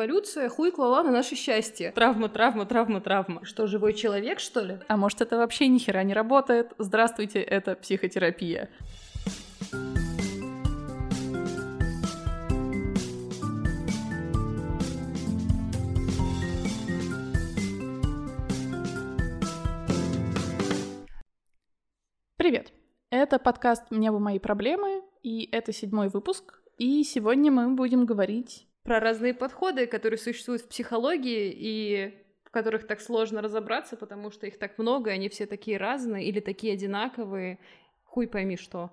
эволюция хуй клала на наше счастье. Травма, травма, травма, травма. Что, живой человек, что ли? А может, это вообще ни хера не работает? Здравствуйте, это психотерапия. Привет! Это подкаст «Мне бы мои проблемы», и это седьмой выпуск. И сегодня мы будем говорить про разные подходы, которые существуют в психологии и в которых так сложно разобраться, потому что их так много, и они все такие разные или такие одинаковые. Хуй пойми что.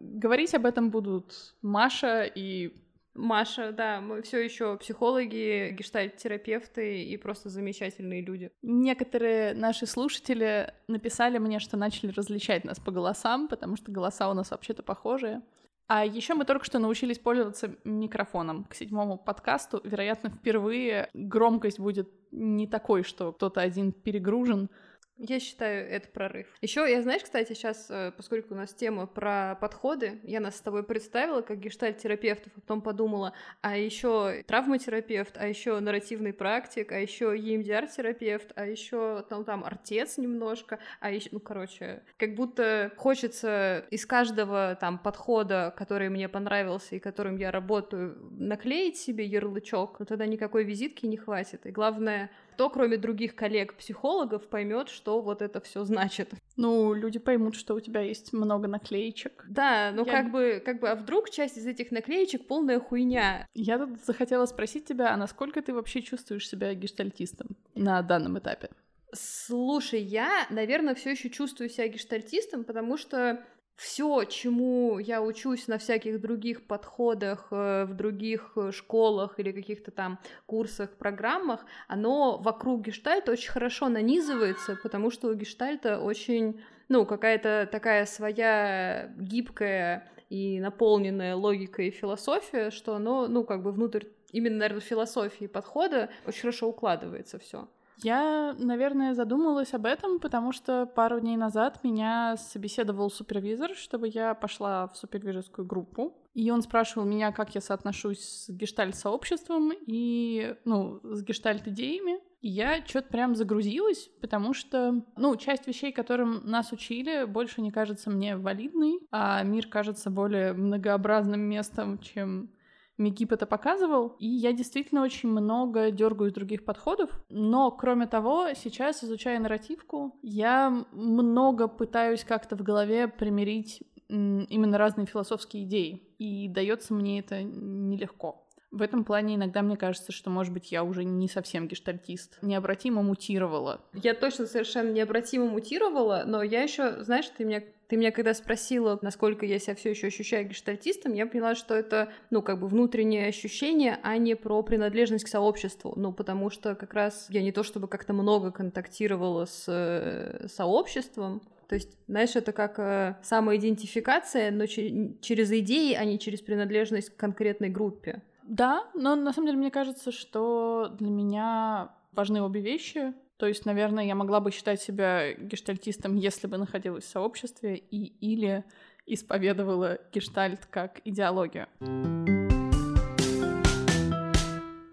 Говорить об этом будут Маша и Маша, да, мы все еще психологи, гештальт-терапевты и просто замечательные люди. Некоторые наши слушатели написали мне, что начали различать нас по голосам, потому что голоса у нас вообще-то похожие. А еще мы только что научились пользоваться микрофоном к седьмому подкасту. Вероятно, впервые громкость будет не такой, что кто-то один перегружен, я считаю, это прорыв. Еще я, знаешь, кстати, сейчас, э, поскольку у нас тема про подходы, я нас с тобой представила как гештальт-терапевтов, а потом подумала, а еще травматерапевт, а еще нарративный практик, а еще EMDR-терапевт, а еще там, там артец немножко, а еще, ну, короче, как будто хочется из каждого там подхода, который мне понравился и которым я работаю, наклеить себе ярлычок, но тогда никакой визитки не хватит. И главное, кто, кроме других коллег-психологов, поймет, что вот это все значит. Ну, люди поймут, что у тебя есть много наклеечек. Да, ну Я... как бы, как бы, а вдруг часть из этих наклеечек полная хуйня? Я тут захотела спросить тебя, а насколько ты вообще чувствуешь себя гештальтистом на данном этапе? Слушай, я, наверное, все еще чувствую себя гештальтистом, потому что все, чему я учусь на всяких других подходах, э, в других э, школах или каких-то там курсах, программах, оно вокруг гештальта очень хорошо нанизывается, потому что у гештальта очень, ну, какая-то такая своя гибкая и наполненная логика и философия, что оно, ну, как бы внутрь именно, наверное, философии подхода очень хорошо укладывается все. Я, наверное, задумалась об этом, потому что пару дней назад меня собеседовал супервизор, чтобы я пошла в супервизорскую группу. И он спрашивал меня, как я соотношусь с гештальт-сообществом и, ну, с гештальт-идеями. И я что-то прям загрузилась, потому что, ну, часть вещей, которым нас учили, больше не кажется мне валидной, а мир кажется более многообразным местом, чем Мегип это показывал, и я действительно очень много дергаю из других подходов, но, кроме того, сейчас, изучая нарративку, я много пытаюсь как-то в голове примирить именно разные философские идеи, и дается мне это нелегко. В этом плане иногда мне кажется, что, может быть, я уже не совсем гештальтист. Необратимо мутировала. Я точно совершенно необратимо мутировала, но я еще, знаешь, ты меня ты меня когда спросила, насколько я себя все еще ощущаю гештальтистом, я поняла, что это, ну, как бы внутреннее ощущение, а не про принадлежность к сообществу. Ну, потому что как раз я не то чтобы как-то много контактировала с э, сообществом, то есть, знаешь, это как э, самоидентификация, но ч- через идеи, а не через принадлежность к конкретной группе. Да, но на самом деле мне кажется, что для меня важны обе вещи. То есть, наверное, я могла бы считать себя гештальтистом, если бы находилась в сообществе и или исповедовала гештальт как идеологию.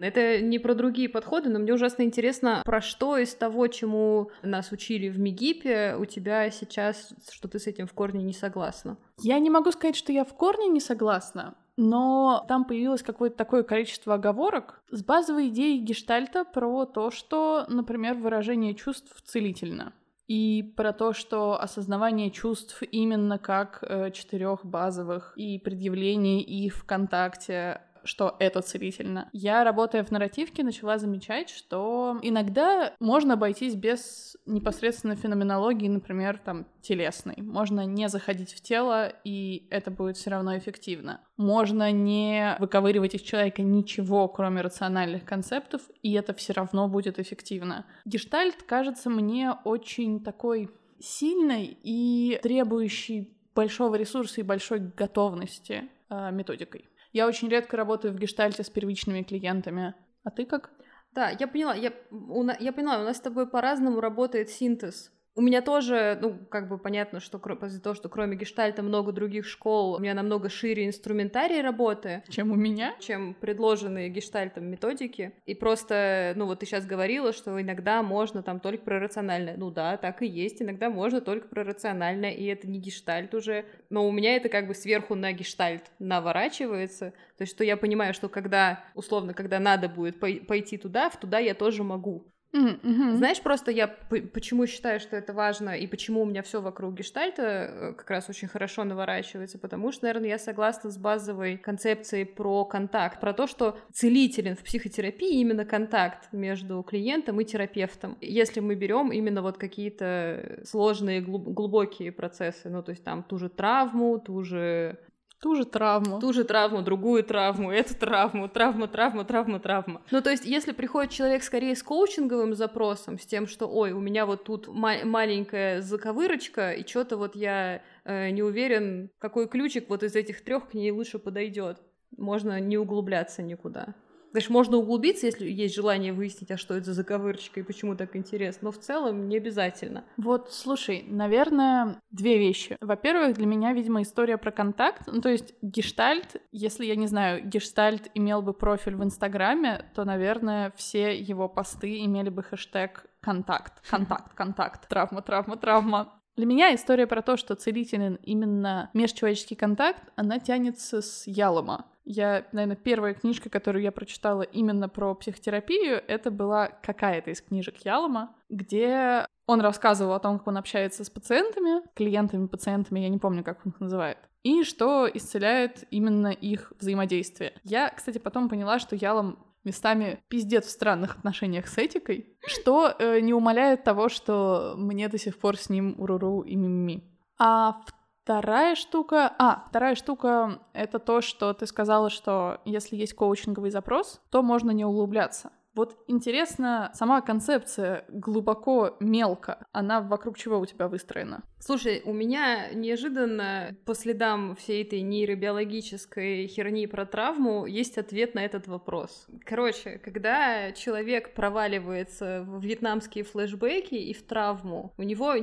Это не про другие подходы, но мне ужасно интересно, про что из того, чему нас учили в МИГИПе, у тебя сейчас, что ты с этим в корне не согласна? Я не могу сказать, что я в корне не согласна, но там появилось какое-то такое количество оговорок с базовой идеей гештальта про то, что, например, выражение чувств целительно. И про то, что осознавание чувств именно как э, четырех базовых и предъявление их в контакте что это целительно. Я, работая в нарративке, начала замечать, что иногда можно обойтись без непосредственно феноменологии, например, там, телесной. Можно не заходить в тело, и это будет все равно эффективно. Можно не выковыривать из человека ничего, кроме рациональных концептов, и это все равно будет эффективно. Гештальт кажется мне очень такой сильной и требующей большого ресурса и большой готовности э, методикой. Я очень редко работаю в гештальте с первичными клиентами. А ты как? Да, я поняла. Я, у, я поняла, у нас с тобой по-разному работает синтез. У меня тоже, ну, как бы понятно, что из-за того, что кроме гештальта много других школ, у меня намного шире инструментарий работы. Чем у меня? Чем предложенные гештальтом методики. И просто, ну, вот ты сейчас говорила, что иногда можно там только про рациональное. Ну да, так и есть. Иногда можно только про рациональное, и это не гештальт уже. Но у меня это как бы сверху на гештальт наворачивается. То есть, что я понимаю, что когда, условно, когда надо будет пойти туда, в туда я тоже могу. Mm-hmm. Знаешь, просто я почему считаю, что это важно, и почему у меня все вокруг гештальта э, как раз очень хорошо наворачивается, потому что, наверное, я согласна с базовой концепцией про контакт, про то, что целителен в психотерапии именно контакт между клиентом и терапевтом. Если мы берем именно вот какие-то сложные, глубокие процессы, ну, то есть там ту же травму, ту же Ту же травму. Ту же травму, другую травму, эту травму, травма, травма, травма, травма. Ну, то есть, если приходит человек скорее с коучинговым запросом, с тем, что, ой, у меня вот тут ма- маленькая заковырочка, и что-то вот я э, не уверен, какой ключик вот из этих трех к ней лучше подойдет. Можно не углубляться никуда. Конечно, можно углубиться, если есть желание выяснить, а что это за заковырочка и почему так интересно, но в целом не обязательно. Вот, слушай, наверное, две вещи. Во-первых, для меня, видимо, история про контакт. Ну, то есть гештальт, если, я не знаю, гештальт имел бы профиль в Инстаграме, то, наверное, все его посты имели бы хэштег контакт, контакт, контакт, травма, травма, травма. Для меня история про то, что целителен именно межчеловеческий контакт, она тянется с Ялома. Я, наверное, первая книжка, которую я прочитала именно про психотерапию, это была какая-то из книжек Ялома, где он рассказывал о том, как он общается с пациентами, клиентами, пациентами, я не помню, как он их называет, и что исцеляет именно их взаимодействие. Я, кстати, потом поняла, что Ялом местами пиздец в странных отношениях с этикой, что э, не умаляет того, что мне до сих пор с ним уруру и мимими. А Вторая штука... А, вторая штука — это то, что ты сказала, что если есть коучинговый запрос, то можно не углубляться. Вот интересно, сама концепция глубоко, мелко, она вокруг чего у тебя выстроена? Слушай, у меня неожиданно по следам всей этой нейробиологической херни про травму есть ответ на этот вопрос. Короче, когда человек проваливается в вьетнамские флешбеки и в травму, у него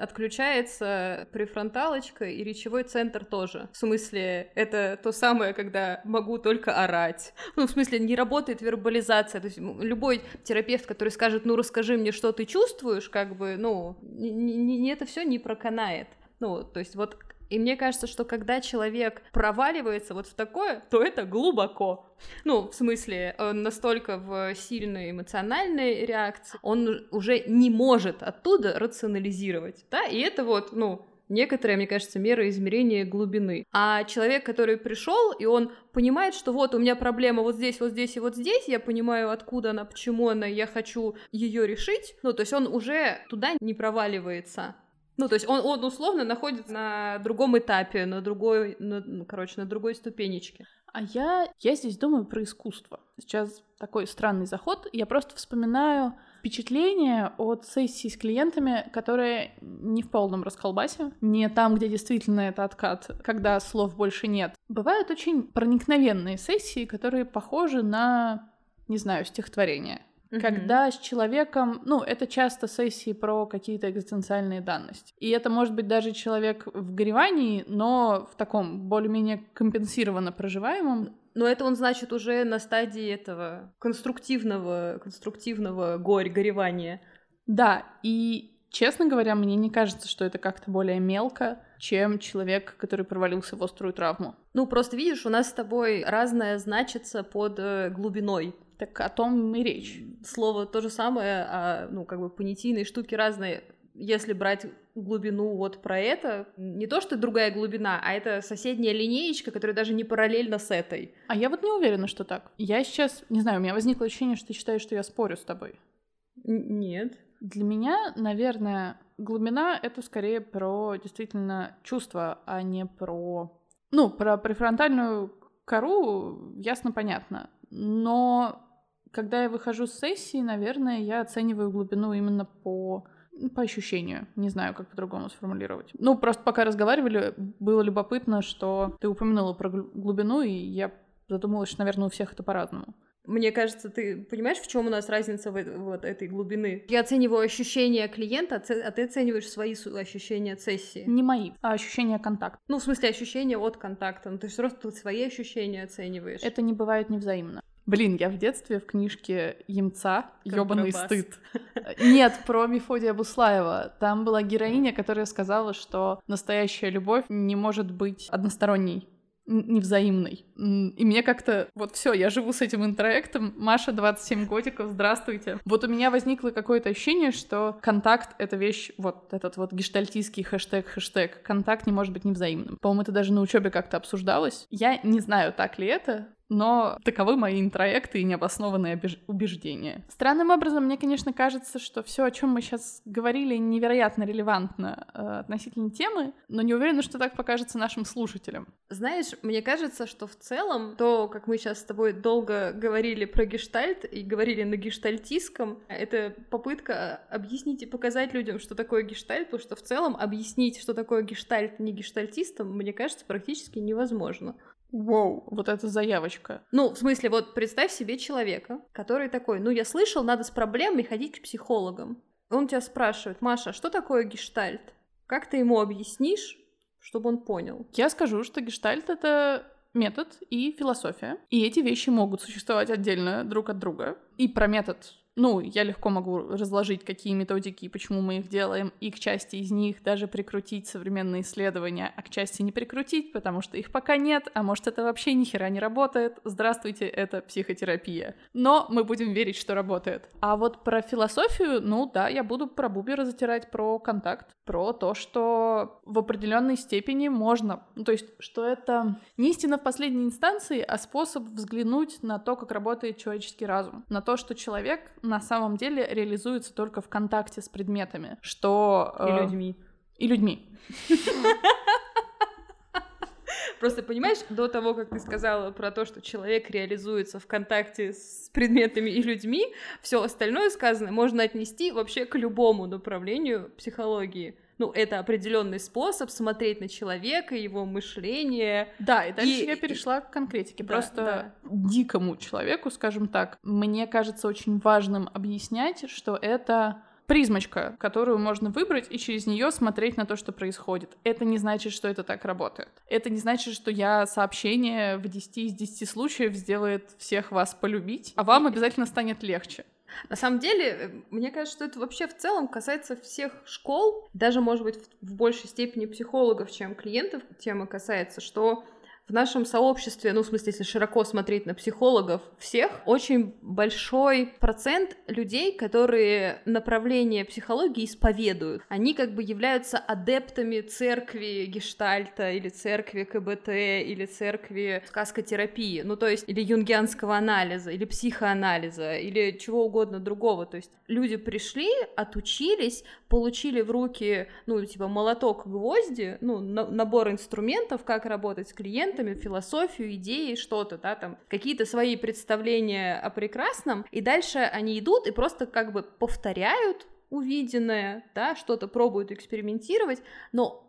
отключается префронталочка и речевой центр тоже. В смысле, это то самое, когда могу только орать. Ну, в смысле, не работает вербализация. То есть любой терапевт, который скажет, ну, расскажи мне, что ты чувствуешь, как бы, ну, не, не, не это все не про канает. Ну, то есть вот и мне кажется, что когда человек проваливается вот в такое, то это глубоко. Ну, в смысле, он настолько в сильной эмоциональной реакции, он уже не может оттуда рационализировать, да, и это вот, ну, некоторая, мне кажется, мера измерения глубины. А человек, который пришел, и он понимает, что вот у меня проблема вот здесь, вот здесь и вот здесь, я понимаю, откуда она, почему она, я хочу ее решить, ну, то есть он уже туда не проваливается. Ну, то есть он, он условно находится на другом этапе, на другой, на, ну, короче, на другой ступенечке. А я, я здесь думаю про искусство. Сейчас такой странный заход. Я просто вспоминаю впечатление от сессий с клиентами, которые не в полном расколбасе, не там, где действительно это откат, когда слов больше нет. Бывают очень проникновенные сессии, которые похожи на, не знаю, стихотворение. Mm-hmm. Когда с человеком, ну, это часто сессии про какие-то экзистенциальные данности. И это может быть даже человек в горевании, но в таком более-менее компенсированно проживаемом. Но это он, значит, уже на стадии этого конструктивного, конструктивного горь, горевания. Да, и Честно говоря, мне не кажется, что это как-то более мелко, чем человек, который провалился в острую травму. Ну, просто видишь, у нас с тобой разное значится под э, глубиной. Так о том и речь. Слово то же самое, а, ну, как бы понятийные штуки разные. Если брать глубину вот про это, не то, что другая глубина, а это соседняя линеечка, которая даже не параллельна с этой. А я вот не уверена, что так. Я сейчас, не знаю, у меня возникло ощущение, что ты считаешь, что я спорю с тобой. Н- нет. Для меня, наверное, глубина — это скорее про действительно чувство, а не про... Ну, про префронтальную кору ясно понятно. Но когда я выхожу с сессии, наверное, я оцениваю глубину именно по по ощущению. Не знаю, как по-другому сформулировать. Ну, просто пока разговаривали, было любопытно, что ты упомянула про глубину, и я задумалась, что, наверное, у всех это по-разному. Мне кажется, ты понимаешь, в чем у нас разница в вот этой глубины? Я оцениваю ощущения клиента, а ты оцениваешь свои ощущения сессии. Не мои, а ощущения контакта. Ну, в смысле, ощущения от контакта. Ну, ты все равно свои ощущения оцениваешь. Это не бывает невзаимно. Блин, я в детстве в книжке Емца «Ёбаный стыд». Нет, про Мефодия Буслаева. Там была героиня, которая сказала, что настоящая любовь не может быть односторонней невзаимной. И мне как-то, вот все, я живу с этим интроектом, Маша, 27 годиков, здравствуйте. Вот у меня возникло какое-то ощущение, что контакт — это вещь, вот этот вот гештальтийский хэштег, хэштег, контакт не может быть невзаимным. По-моему, это даже на учебе как-то обсуждалось. Я не знаю, так ли это, но таковы мои интроекты и необоснованные убеждения. Странным образом, мне, конечно, кажется, что все, о чем мы сейчас говорили, невероятно релевантно э, относительно темы, но не уверена, что так покажется нашим слушателям. Знаешь, мне кажется, что в целом то, как мы сейчас с тобой долго говорили про гештальт и говорили на гештальтистском, это попытка объяснить и показать людям, что такое гештальт, потому что в целом объяснить, что такое гештальт не гештальтистам, мне кажется, практически невозможно. Воу, вот эта заявочка. Ну, в смысле, вот представь себе человека, который такой, ну, я слышал, надо с проблемами ходить к психологам. Он тебя спрашивает, Маша, что такое гештальт? Как ты ему объяснишь, чтобы он понял? Я скажу, что гештальт — это метод и философия. И эти вещи могут существовать отдельно друг от друга. И про метод ну, я легко могу разложить, какие методики и почему мы их делаем, и к части из них даже прикрутить современные исследования, а к части не прикрутить, потому что их пока нет, а может это вообще ни хера не работает. Здравствуйте, это психотерапия. Но мы будем верить, что работает. А вот про философию, ну да, я буду про бубера затирать про контакт, про то, что в определенной степени можно, ну, то есть, что это не истина в последней инстанции, а способ взглянуть на то, как работает человеческий разум, на то, что человек на самом деле реализуется только в контакте с предметами, что... И э, людьми. И людьми. Просто понимаешь, до того, как ты сказала про то, что человек реализуется в контакте с предметами и людьми, все остальное сказанное можно отнести вообще к любому направлению психологии ну, это определенный способ смотреть на человека, его мышление. Да, и дальше и... я перешла к конкретике. Да, Просто да. дикому человеку, скажем так, мне кажется очень важным объяснять, что это призмочка, которую можно выбрать и через нее смотреть на то, что происходит. Это не значит, что это так работает. Это не значит, что я сообщение в 10 из 10 случаев сделает всех вас полюбить, а вам обязательно станет легче. На самом деле, э, мне кажется, что это вообще в целом касается всех школ, даже, может быть, в большей степени психологов, чем клиентов. Тема касается, что в нашем сообществе, ну, в смысле, если широко смотреть на психологов всех, очень большой процент людей, которые направление психологии исповедуют. Они как бы являются адептами церкви гештальта или церкви КБТ или церкви сказкотерапии, ну, то есть или юнгианского анализа, или психоанализа, или чего угодно другого. То есть люди пришли, отучились, получили в руки, ну, типа молоток, гвозди, ну, на- набор инструментов, как работать с клиентом, моментами, философию, идеи, что-то, да, там, какие-то свои представления о прекрасном, и дальше они идут и просто как бы повторяют увиденное, да, что-то пробуют экспериментировать, но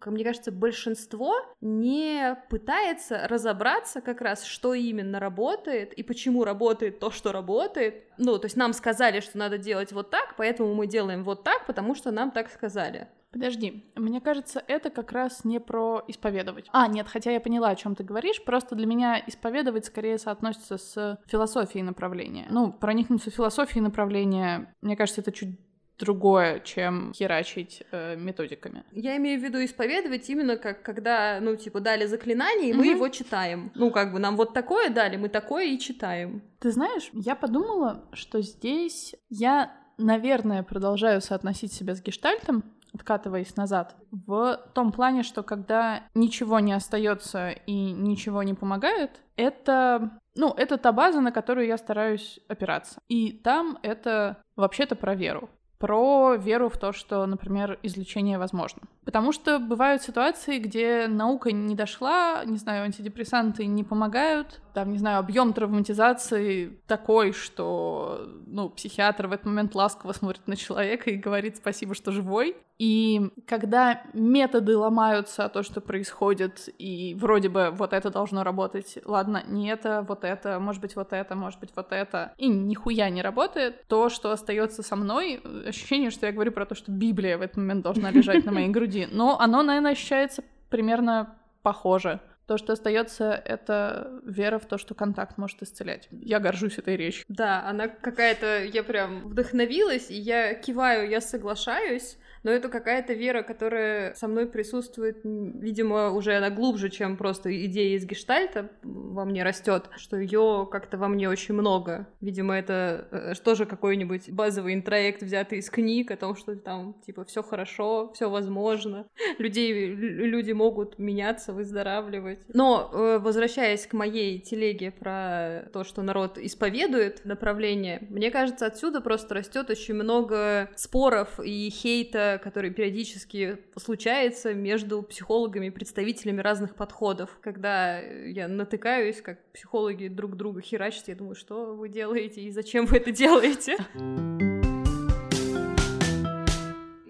как мне кажется, большинство не пытается разобраться как раз, что именно работает и почему работает то, что работает. Ну, то есть нам сказали, что надо делать вот так, поэтому мы делаем вот так, потому что нам так сказали. Подожди, мне кажется, это как раз не про исповедовать. А, нет, хотя я поняла, о чем ты говоришь, просто для меня исповедовать скорее соотносится с философией направления. Ну, проникнуться в философией направления, мне кажется, это чуть другое, чем херачить э, методиками. Я имею в виду исповедовать именно как когда, ну, типа, дали заклинание, и мы его читаем. Ну, как бы нам вот такое дали, мы такое и читаем. Ты знаешь, я подумала, что здесь я, наверное, продолжаю соотносить себя с гештальтом, откатываясь назад, в том плане, что когда ничего не остается и ничего не помогает, это, ну, это та база, на которую я стараюсь опираться. И там это вообще-то про веру. Про веру в то, что, например, излечение возможно. Потому что бывают ситуации, где наука не дошла, не знаю, антидепрессанты не помогают, там, не знаю, объем травматизации такой, что, ну, психиатр в этот момент ласково смотрит на человека и говорит спасибо, что живой. И когда методы ломаются, а то, что происходит, и вроде бы вот это должно работать, ладно, не это, вот это, может быть, вот это, может быть, вот это, и нихуя не работает, то, что остается со мной, ощущение, что я говорю про то, что Библия в этот момент должна лежать на моей груди, но оно, наверное, ощущается примерно похоже. То, что остается, это вера в то, что контакт может исцелять. Я горжусь этой речью. Да, она какая-то... Я прям вдохновилась, и я киваю, я соглашаюсь но это какая-то вера, которая со мной присутствует, видимо, уже она глубже, чем просто идея из гештальта во мне растет, что ее как-то во мне очень много. Видимо, это э, тоже какой-нибудь базовый интроект, взятый из книг о том, что там, типа, все хорошо, все возможно, людей, люди могут меняться, выздоравливать. Но, э, возвращаясь к моей телеге про то, что народ исповедует направление, мне кажется, отсюда просто растет очень много споров и хейта который периодически случается между психологами представителями разных подходов. Когда я натыкаюсь, как психологи друг друга херачат, я думаю, что вы делаете и зачем вы это делаете?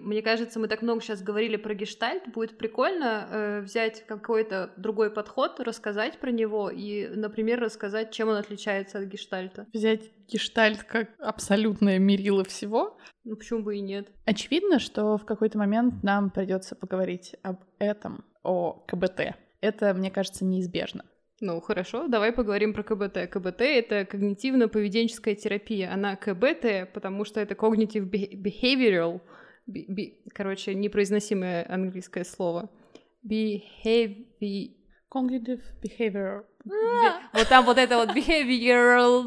Мне кажется, мы так много сейчас говорили про гештальт. Будет прикольно э, взять какой-то другой подход, рассказать про него и, например, рассказать, чем он отличается от гештальта. Взять гештальт как абсолютное мерило всего? Ну почему бы и нет? Очевидно, что в какой-то момент нам придется поговорить об этом, о КБТ. Это, мне кажется, неизбежно. Ну, хорошо, давай поговорим про КБТ. КБТ — это когнитивно-поведенческая терапия. Она КБТ, потому что это cognitive behavioral би, би, короче, непроизносимое английское слово. Behavior... Cognitive behavior. Вот там вот это вот behavioral...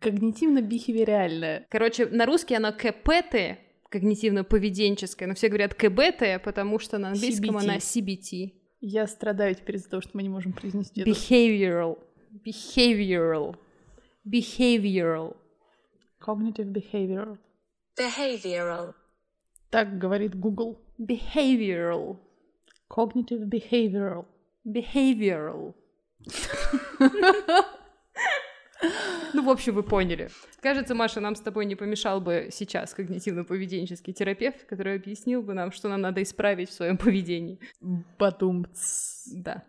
Когнитивно-бихевиоральное. Короче, на русский оно КПТ, когнитивно-поведенческое, но все говорят КБТ, потому что на английском CBT. она CBT. Я страдаю теперь из-за того, что мы не можем произнести это. Behavioral. Behavioral. Behavioral. Cognitive behavioral. Behavioral. Так говорит Google. Behavioral. Cognitive behavioral. Behavioral. Ну, в общем, вы поняли. Кажется, Маша, нам с тобой не помешал бы сейчас когнитивно-поведенческий терапевт, который объяснил бы нам, что нам надо исправить в своем поведении. Батум. Да.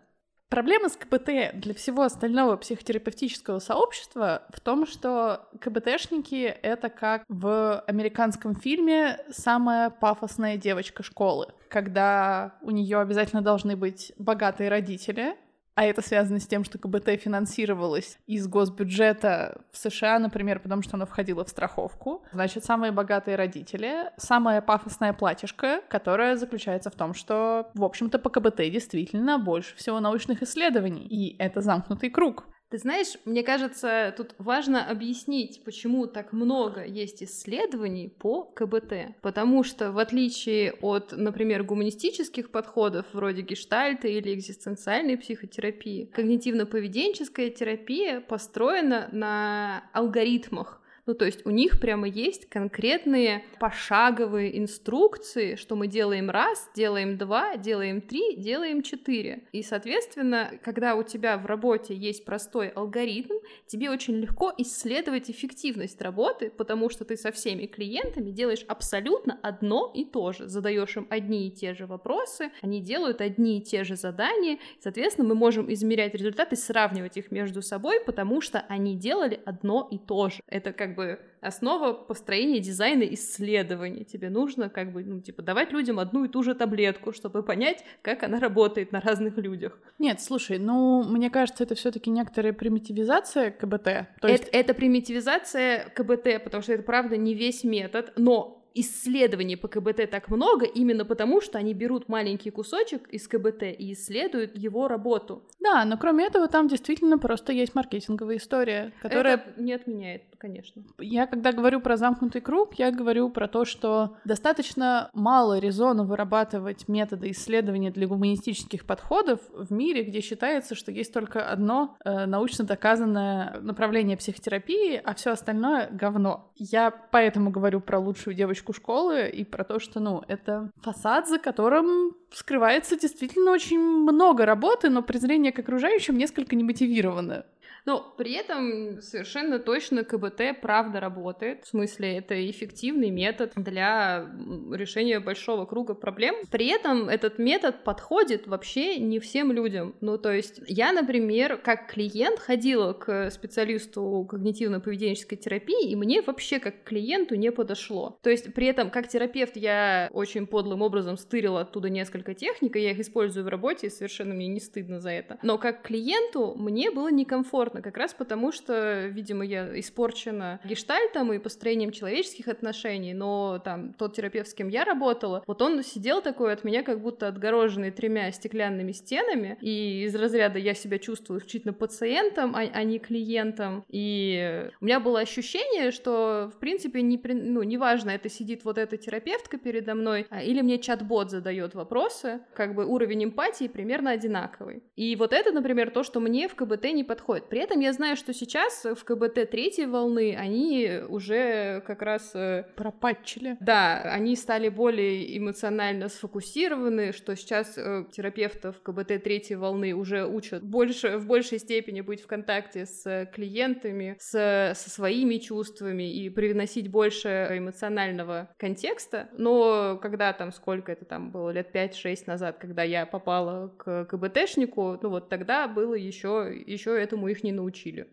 Проблема с КБТ для всего остального психотерапевтического сообщества в том, что КБТшники — это как в американском фильме «Самая пафосная девочка школы», когда у нее обязательно должны быть богатые родители, а это связано с тем, что КБТ финансировалось из госбюджета в США, например, потому что оно входило в страховку. Значит, самые богатые родители, самая пафосная платьишко, которая заключается в том, что, в общем-то, по КБТ действительно больше всего научных исследований. И это замкнутый круг. Ты знаешь, мне кажется, тут важно объяснить, почему так много есть исследований по КБТ. Потому что, в отличие от, например, гуманистических подходов, вроде гештальта или экзистенциальной психотерапии, когнитивно-поведенческая терапия построена на алгоритмах, ну, то есть у них прямо есть конкретные пошаговые инструкции, что мы делаем раз, делаем два, делаем три, делаем четыре. И, соответственно, когда у тебя в работе есть простой алгоритм, тебе очень легко исследовать эффективность работы, потому что ты со всеми клиентами делаешь абсолютно одно и то же. Задаешь им одни и те же вопросы, они делают одни и те же задания. Соответственно, мы можем измерять результаты, сравнивать их между собой, потому что они делали одно и то же. Это как бы основа построения дизайна исследований. Тебе нужно как бы, ну, типа, давать людям одну и ту же таблетку, чтобы понять, как она работает на разных людях. Нет, слушай, ну, мне кажется, это все таки некоторая примитивизация КБТ. То есть... это, это примитивизация КБТ, потому что это, правда, не весь метод, но исследований по КБТ так много именно потому, что они берут маленький кусочек из КБТ и исследуют его работу. Да, но кроме этого там действительно просто есть маркетинговая история, которая... Это не отменяет, конечно. Я когда говорю про замкнутый круг, я говорю про то, что достаточно мало резона вырабатывать методы исследования для гуманистических подходов в мире, где считается, что есть только одно э, научно доказанное направление психотерапии, а все остальное — говно. Я поэтому говорю про лучшую девочку школы и про то, что, ну, это фасад, за которым скрывается действительно очень много работы, но презрение к окружающим несколько немотивировано. Но при этом совершенно точно КБТ правда работает. В смысле, это эффективный метод для решения большого круга проблем. При этом этот метод подходит вообще не всем людям. Ну, то есть я, например, как клиент ходила к специалисту когнитивно-поведенческой терапии, и мне вообще как клиенту не подошло. То есть при этом как терапевт я очень подлым образом стырила оттуда несколько техник, и я их использую в работе, и совершенно мне не стыдно за это. Но как клиенту мне было некомфортно комфортно, как раз потому, что, видимо, я испорчена гештальтом и построением человеческих отношений, но там тот терапевт, с кем я работала, вот он сидел такой от меня как будто отгороженный тремя стеклянными стенами, и из разряда я себя чувствую исключительно пациентом, а, а не клиентом, и у меня было ощущение, что, в принципе, не, ну, неважно, это сидит вот эта терапевтка передо мной, а, или мне чат-бот задает вопросы, как бы уровень эмпатии примерно одинаковый. И вот это, например, то, что мне в КБТ не подходит. При этом я знаю, что сейчас в КБТ третьей волны они уже как раз... Э, Пропатчили. Да, они стали более эмоционально сфокусированы, что сейчас э, терапевтов КБТ третьей волны уже учат больше, в большей степени быть в контакте с клиентами, с, со своими чувствами и привносить больше эмоционального контекста. Но когда там, сколько это там было, лет 5-6 назад, когда я попала к КБТшнику, ну вот тогда было еще, еще этому их не научили.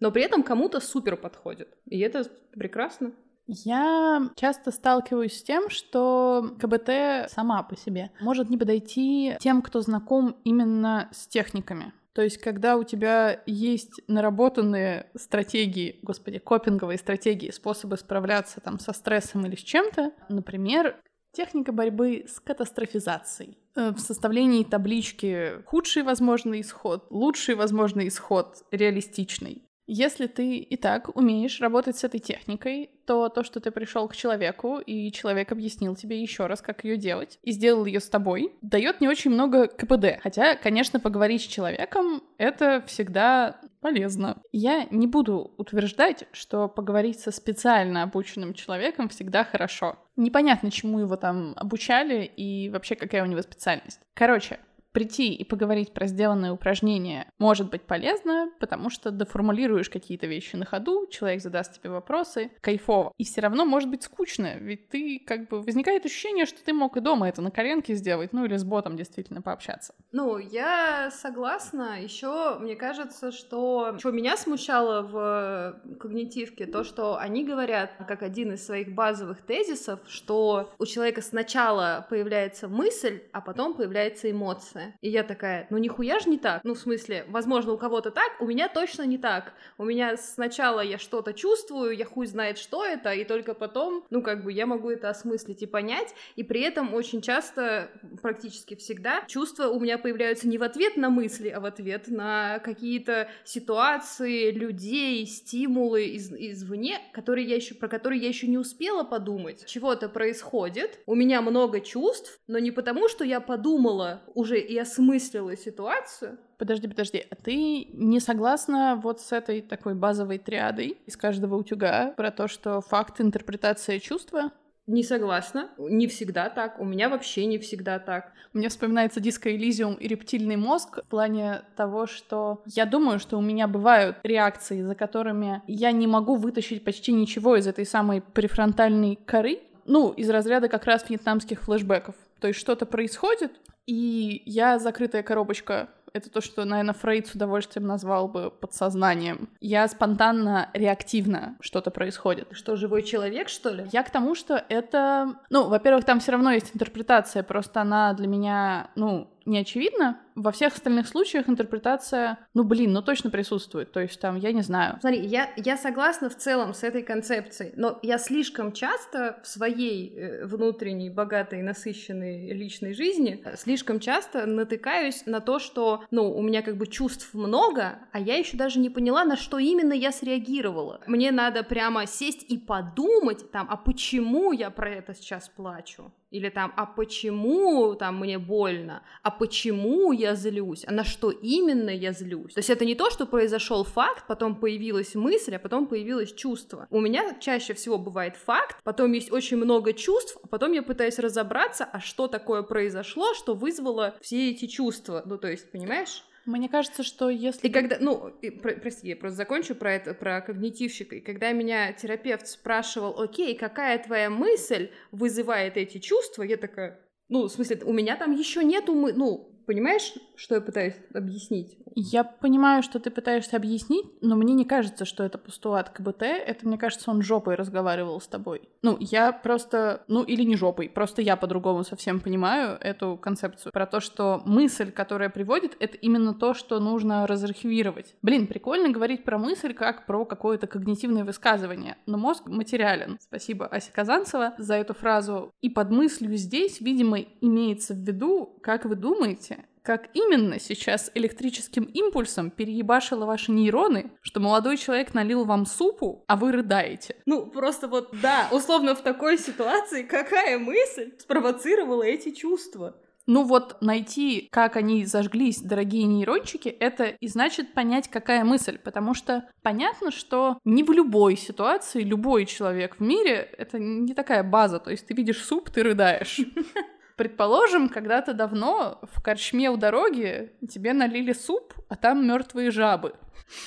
Но при этом кому-то супер подходит. И это прекрасно. Я часто сталкиваюсь с тем, что КБТ сама по себе может не подойти тем, кто знаком именно с техниками. То есть, когда у тебя есть наработанные стратегии, господи, копинговые стратегии, способы справляться там со стрессом или с чем-то, например, техника борьбы с катастрофизацией. Э, в составлении таблички худший возможный исход, лучший возможный исход, реалистичный. Если ты и так умеешь работать с этой техникой, то то, что ты пришел к человеку, и человек объяснил тебе еще раз, как ее делать, и сделал ее с тобой, дает не очень много КПД. Хотя, конечно, поговорить с человеком — это всегда полезно. Я не буду утверждать, что поговорить со специально обученным человеком всегда хорошо. Непонятно, чему его там обучали и вообще какая у него специальность. Короче, прийти и поговорить про сделанное упражнение может быть полезно, потому что доформулируешь какие-то вещи на ходу, человек задаст тебе вопросы, кайфово. И все равно может быть скучно, ведь ты как бы возникает ощущение, что ты мог и дома это на коленке сделать, ну или с ботом действительно пообщаться. Ну, я согласна. Еще мне кажется, что что меня смущало в когнитивке, то, что они говорят, как один из своих базовых тезисов, что у человека сначала появляется мысль, а потом появляется эмоция разное. И я такая, ну нихуя же не так. Ну, в смысле, возможно, у кого-то так, у меня точно не так. У меня сначала я что-то чувствую, я хуй знает, что это, и только потом, ну, как бы я могу это осмыслить и понять. И при этом очень часто, практически всегда, чувства у меня появляются не в ответ на мысли, а в ответ на какие-то ситуации, людей, стимулы из, извне, которые я еще, про которые я еще не успела подумать. Чего-то происходит, у меня много чувств, но не потому, что я подумала уже и осмыслила ситуацию. Подожди, подожди, а ты не согласна вот с этой такой базовой триадой из каждого утюга про то, что факт, интерпретация, чувства? Не согласна. Не всегда так. У меня вообще не всегда так. Мне вспоминается диско Элизиум и рептильный мозг в плане того, что я думаю, что у меня бывают реакции, за которыми я не могу вытащить почти ничего из этой самой префронтальной коры, ну, из разряда как раз вьетнамских флешбеков. То есть что-то происходит, и я закрытая коробочка. Это то, что, наверное, Фрейд с удовольствием назвал бы подсознанием. Я спонтанно, реактивно что-то происходит. Что, живой человек, что ли? Я к тому, что это... Ну, во-первых, там все равно есть интерпретация, просто она для меня, ну, не очевидно, во всех остальных случаях интерпретация, ну блин, ну точно присутствует. То есть там, я не знаю. Смотри, я, я согласна в целом с этой концепцией, но я слишком часто в своей э, внутренней, богатой, насыщенной личной жизни э, слишком часто натыкаюсь на то, что, ну, у меня как бы чувств много, а я еще даже не поняла, на что именно я среагировала. Мне надо прямо сесть и подумать там, а почему я про это сейчас плачу? Или там, а почему там мне больно? А почему я злюсь? А на что именно я злюсь? То есть это не то, что произошел факт, потом появилась мысль, а потом появилось чувство. У меня чаще всего бывает факт, потом есть очень много чувств, а потом я пытаюсь разобраться, а что такое произошло, что вызвало все эти чувства. Ну, то есть, понимаешь? Мне кажется, что если... И когда, ну, и, про, прости, я просто закончу про это, про когнитивщика. И когда меня терапевт спрашивал, окей, какая твоя мысль вызывает эти чувства, я такая, ну, в смысле, у меня там еще нету, мы, ну, Понимаешь, что я пытаюсь объяснить? Я понимаю, что ты пытаешься объяснить, но мне не кажется, что это постулат КБТ. Это, мне кажется, он жопой разговаривал с тобой. Ну, я просто... Ну, или не жопой. Просто я по-другому совсем понимаю эту концепцию. Про то, что мысль, которая приводит, это именно то, что нужно разархивировать. Блин, прикольно говорить про мысль как про какое-то когнитивное высказывание. Но мозг материален. Спасибо Асе Казанцева за эту фразу. И под мыслью здесь, видимо, имеется в виду, как вы думаете, как именно сейчас электрическим импульсом переебашило ваши нейроны, что молодой человек налил вам супу, а вы рыдаете. Ну, просто вот, да, условно в такой ситуации какая мысль спровоцировала эти чувства? Ну вот найти, как они зажглись, дорогие нейрончики, это и значит понять, какая мысль. Потому что понятно, что не в любой ситуации любой человек в мире — это не такая база. То есть ты видишь суп, ты рыдаешь. Предположим, когда-то давно в корчме у дороги тебе налили суп, а там мертвые жабы.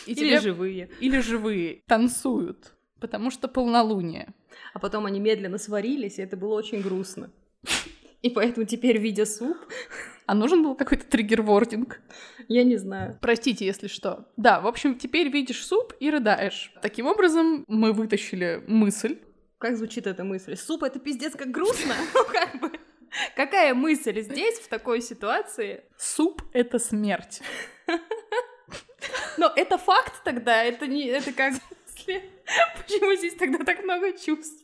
И или тебе... живые. Или живые. Танцуют. Потому что полнолуние. А потом они медленно сварились, и это было очень грустно. И поэтому теперь, видя суп... А нужен был какой-то триггер-вординг? Я не знаю. Простите, если что. Да, в общем, теперь видишь суп и рыдаешь. Таким образом, мы вытащили мысль. Как звучит эта мысль? Суп — это пиздец как грустно? Ну, как бы... Какая мысль здесь, в такой ситуации? Суп — это смерть. Но это факт тогда, это не... Это как... Почему здесь тогда так много чувств?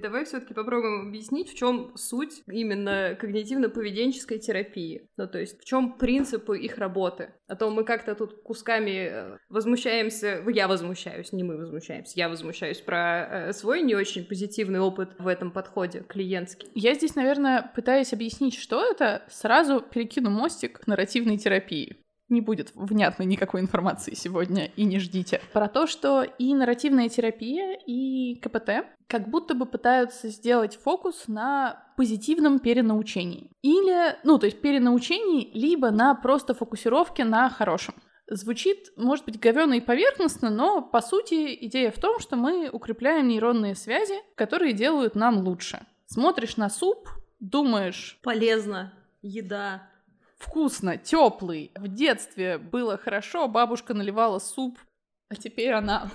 Давай все-таки попробуем объяснить, в чем суть именно когнитивно-поведенческой терапии. Ну, то есть, в чем принципы их работы. А то мы как-то тут кусками э, возмущаемся, я возмущаюсь, не мы возмущаемся, я возмущаюсь про э, свой не очень позитивный опыт в этом подходе клиентский. Я здесь, наверное, пытаюсь объяснить, что это, сразу перекину мостик к нарративной терапии не будет внятной никакой информации сегодня, и не ждите. Про то, что и нарративная терапия, и КПТ как будто бы пытаются сделать фокус на позитивном перенаучении. Или, ну, то есть перенаучении, либо на просто фокусировке на хорошем. Звучит, может быть, говёно и поверхностно, но, по сути, идея в том, что мы укрепляем нейронные связи, которые делают нам лучше. Смотришь на суп, думаешь... Полезно, еда, вкусно, теплый. В детстве было хорошо, бабушка наливала суп, а теперь она...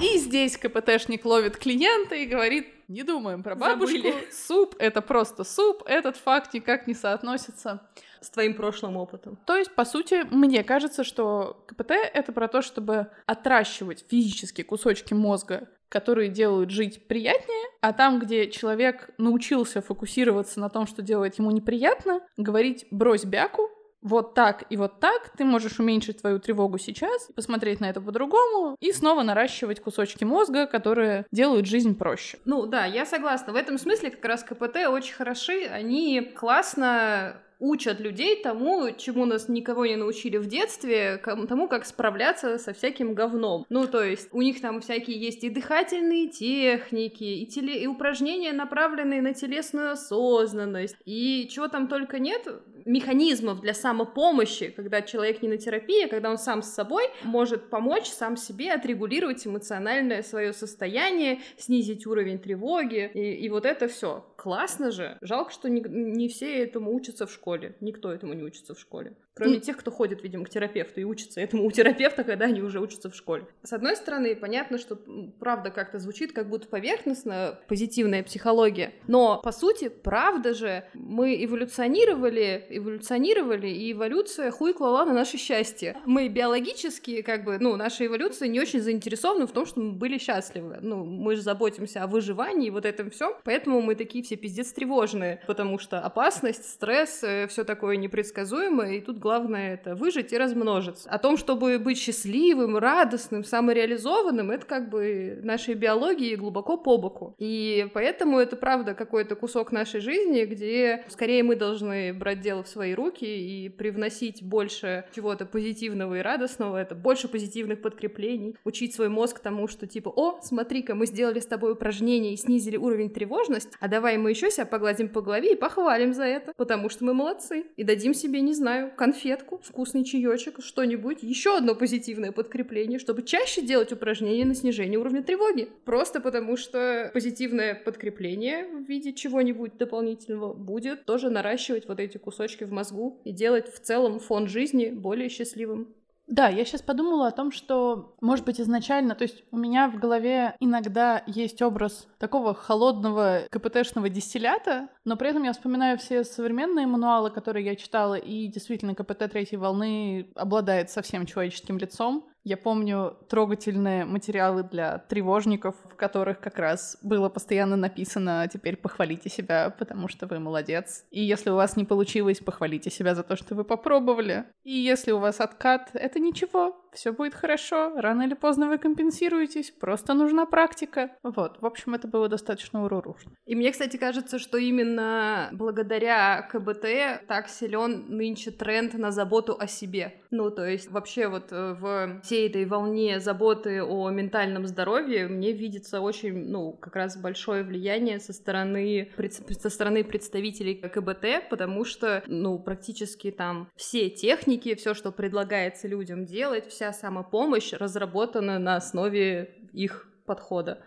И здесь КПТшник ловит клиента и говорит, не думаем про бабушку, Забыли. суп — это просто суп, этот факт никак не соотносится с твоим прошлым опытом. То есть, по сути, мне кажется, что КПТ — это про то, чтобы отращивать физически кусочки мозга, которые делают жить приятнее, а там, где человек научился фокусироваться на том, что делает ему неприятно, говорить «брось бяку», вот так и вот так, ты можешь уменьшить твою тревогу сейчас, посмотреть на это по-другому и снова наращивать кусочки мозга, которые делают жизнь проще. Ну да, я согласна. В этом смысле как раз КПТ очень хороши. Они классно учат людей тому, чему нас никого не научили в детстве, тому, как справляться со всяким говном. Ну, то есть у них там всякие есть и дыхательные техники, и, теле... и упражнения, направленные на телесную осознанность, и чего там только нет, механизмов для самопомощи, когда человек не на терапии, когда он сам с собой может помочь сам себе отрегулировать эмоциональное свое состояние, снизить уровень тревоги, и, и вот это все классно же. Жалко, что не, не все этому учатся в школе. Никто этому не учится в школе. Кроме mm. тех, кто ходит, видимо, к терапевту и учится этому у терапевта, когда они уже учатся в школе. С одной стороны, понятно, что правда как-то звучит, как будто поверхностно позитивная психология. Но, по сути, правда же, мы эволюционировали, эволюционировали, и эволюция хуй клала на наше счастье. Мы биологически, как бы, ну, наша эволюция не очень заинтересована в том, что мы были счастливы. Ну, мы же заботимся о выживании и вот этом все. Поэтому мы такие все пиздец тревожные, потому что опасность, стресс, э, все такое непредсказуемое, и тут главное это выжить и размножиться. О том, чтобы быть счастливым, радостным, самореализованным, это как бы нашей биологии глубоко по боку. И поэтому это правда какой-то кусок нашей жизни, где скорее мы должны брать дело в свои руки и привносить больше чего-то позитивного и радостного, это больше позитивных подкреплений, учить свой мозг тому, что типа, о, смотри-ка, мы сделали с тобой упражнение и снизили уровень тревожности, а давай мы еще себя погладим по голове и похвалим за это, потому что мы молодцы. И дадим себе, не знаю, конфетку, вкусный чаечек, что-нибудь, еще одно позитивное подкрепление, чтобы чаще делать упражнения на снижение уровня тревоги. Просто потому что позитивное подкрепление в виде чего-нибудь дополнительного будет тоже наращивать вот эти кусочки в мозгу и делать в целом фон жизни более счастливым. Да, я сейчас подумала о том, что, может быть, изначально, то есть у меня в голове иногда есть образ такого холодного КПТшного дистиллята, но при этом я вспоминаю все современные мануалы, которые я читала, и действительно КПТ третьей волны обладает совсем человеческим лицом. Я помню трогательные материалы для тревожников, в которых как раз было постоянно написано «теперь похвалите себя, потому что вы молодец». И если у вас не получилось, похвалите себя за то, что вы попробовали. И если у вас откат, это ничего, все будет хорошо, рано или поздно вы компенсируетесь, просто нужна практика. Вот, в общем, это было достаточно урурушно. И мне, кстати, кажется, что именно благодаря КБТ так силен нынче тренд на заботу о себе. Ну, то есть вообще вот э, в всей этой волне заботы о ментальном здоровье мне видится очень, ну, как раз большое влияние со стороны, со стороны представителей КБТ, потому что, ну, практически там все техники, все, что предлагается людям делать, вся самопомощь разработана на основе их подхода.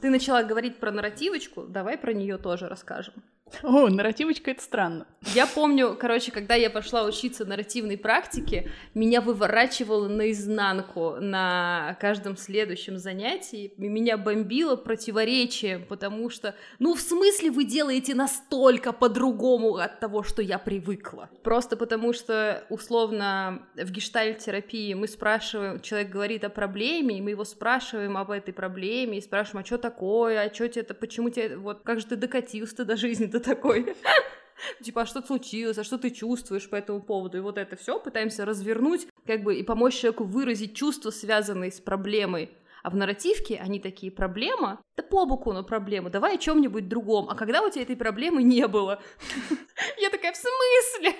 Ты начала говорить про нарративочку, давай про нее тоже расскажем. О, нарративочка — это странно. Я помню, короче, когда я пошла учиться нарративной практике, меня выворачивало наизнанку на каждом следующем занятии, и меня бомбило противоречием, потому что, ну, в смысле вы делаете настолько по-другому от того, что я привыкла? Просто потому что, условно, в гештальт-терапии мы спрашиваем, человек говорит о проблеме, и мы его спрашиваем об этой проблеме, и спрашиваем, а что такое, а что тебе это, почему тебе, вот, как же ты докатился до жизни, ты такой. Типа, а что случилось, а что ты чувствуешь по этому поводу? И вот это все пытаемся развернуть, как бы, и помочь человеку выразить чувства, связанные с проблемой. А в нарративке они такие, проблема? Да по боку на проблему, давай о чем-нибудь другом. А когда у тебя этой проблемы не было? Я такая, в смысле?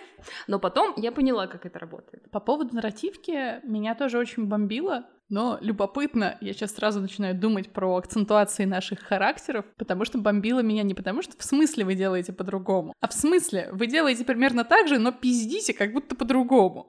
Но потом я поняла, как это работает. По поводу нарративки меня тоже очень бомбило, но любопытно, я сейчас сразу начинаю думать про акцентуации наших характеров, потому что бомбило меня не потому, что в смысле вы делаете по-другому, а в смысле вы делаете примерно так же, но пиздите как будто по-другому.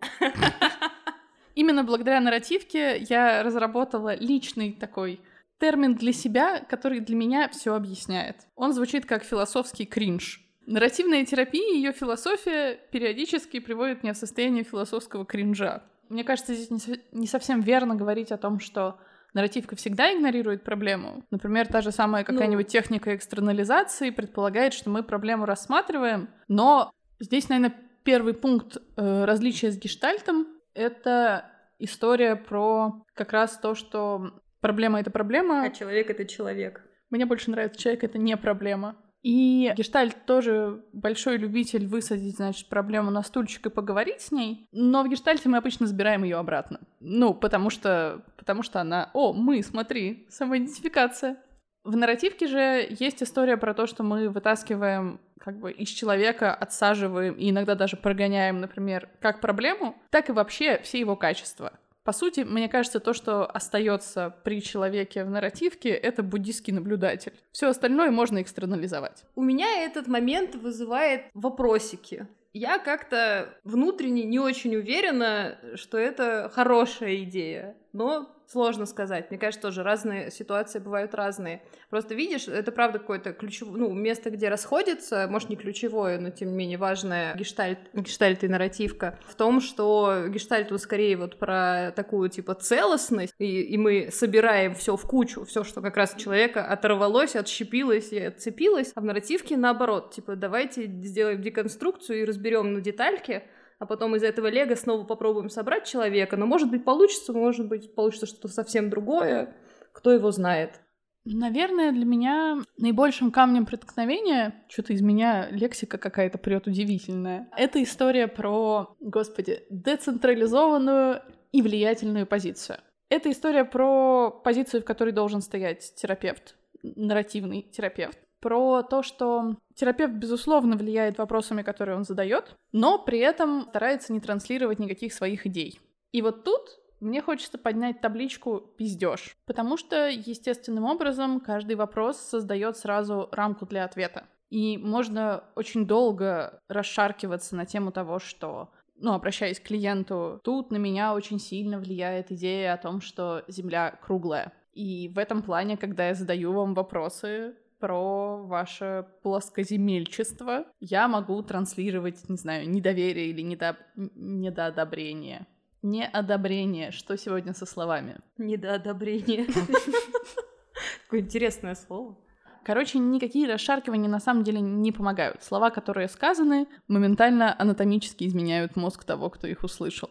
Именно благодаря нарративке я разработала личный такой термин для себя, который для меня все объясняет. Он звучит как философский кринж. Нарративная терапия и ее философия периодически приводит меня в состояние философского кринжа. Мне кажется, здесь не, не совсем верно говорить о том, что нарративка всегда игнорирует проблему. Например, та же самая ну. какая-нибудь ну... техника экстернализации предполагает, что мы проблему рассматриваем, но здесь, наверное, первый пункт э, различия с гештальтом — это история про как раз то, что проблема — это проблема. А человек — это человек. Мне больше нравится человек — это не проблема. И Гештальт тоже большой любитель высадить, значит, проблему на стульчик и поговорить с ней. Но в Гештальте мы обычно забираем ее обратно. Ну, потому что, потому что она... О, мы, смотри, самоидентификация. В нарративке же есть история про то, что мы вытаскиваем как бы из человека, отсаживаем и иногда даже прогоняем, например, как проблему, так и вообще все его качества. По сути, мне кажется, то, что остается при человеке в нарративке, это буддийский наблюдатель. Все остальное можно экстернализовать. У меня этот момент вызывает вопросики. Я как-то внутренне не очень уверена, что это хорошая идея. Но сложно сказать. Мне кажется, тоже разные ситуации бывают разные. Просто видишь, это правда какое-то ключевое, ну, место, где расходится, может, не ключевое, но тем не менее важное гештальт, гештальт и нарративка, в том, что гештальт, он скорее вот про такую, типа, целостность, и, и мы собираем все в кучу, все, что как раз человека оторвалось, отщепилось и отцепилось, а в нарративке наоборот, типа, давайте сделаем деконструкцию и разберем на детальки, а потом из этого лего снова попробуем собрать человека. Но может быть получится, может быть получится что-то совсем другое. Кто его знает. Наверное, для меня наибольшим камнем преткновения, что-то из меня лексика какая-то прет удивительная, это история про, господи, децентрализованную и влиятельную позицию. Это история про позицию, в которой должен стоять терапевт, нарративный терапевт, про то, что терапевт, безусловно, влияет вопросами, которые он задает, но при этом старается не транслировать никаких своих идей. И вот тут мне хочется поднять табличку «пиздеж», потому что естественным образом каждый вопрос создает сразу рамку для ответа. И можно очень долго расшаркиваться на тему того, что ну, обращаясь к клиенту, тут на меня очень сильно влияет идея о том, что Земля круглая. И в этом плане, когда я задаю вам вопросы, про ваше плоскоземельчество, я могу транслировать, не знаю, недоверие или недо... недоодобрение. Неодобрение. Что сегодня со словами? Недоодобрение. Какое интересное слово. Короче, никакие расшаркивания на самом деле не помогают. Слова, которые сказаны, моментально анатомически изменяют мозг того, кто их услышал.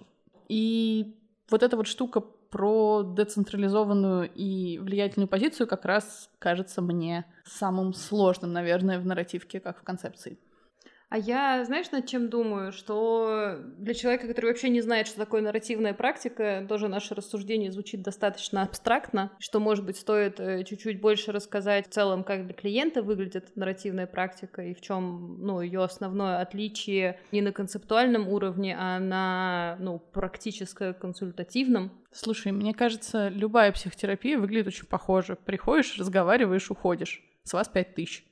И вот эта вот штука про децентрализованную и влиятельную позицию как раз кажется мне самым сложным, наверное, в нарративке, как в концепции. А я, знаешь, над чем думаю? Что для человека, который вообще не знает, что такое нарративная практика, тоже наше рассуждение звучит достаточно абстрактно, что, может быть, стоит э, чуть-чуть больше рассказать в целом, как для клиента выглядит нарративная практика и в чем, ну, ее основное отличие не на концептуальном уровне, а на, ну, практическо-консультативном. Слушай, мне кажется, любая психотерапия выглядит очень похоже. Приходишь, разговариваешь, уходишь. С вас пять тысяч.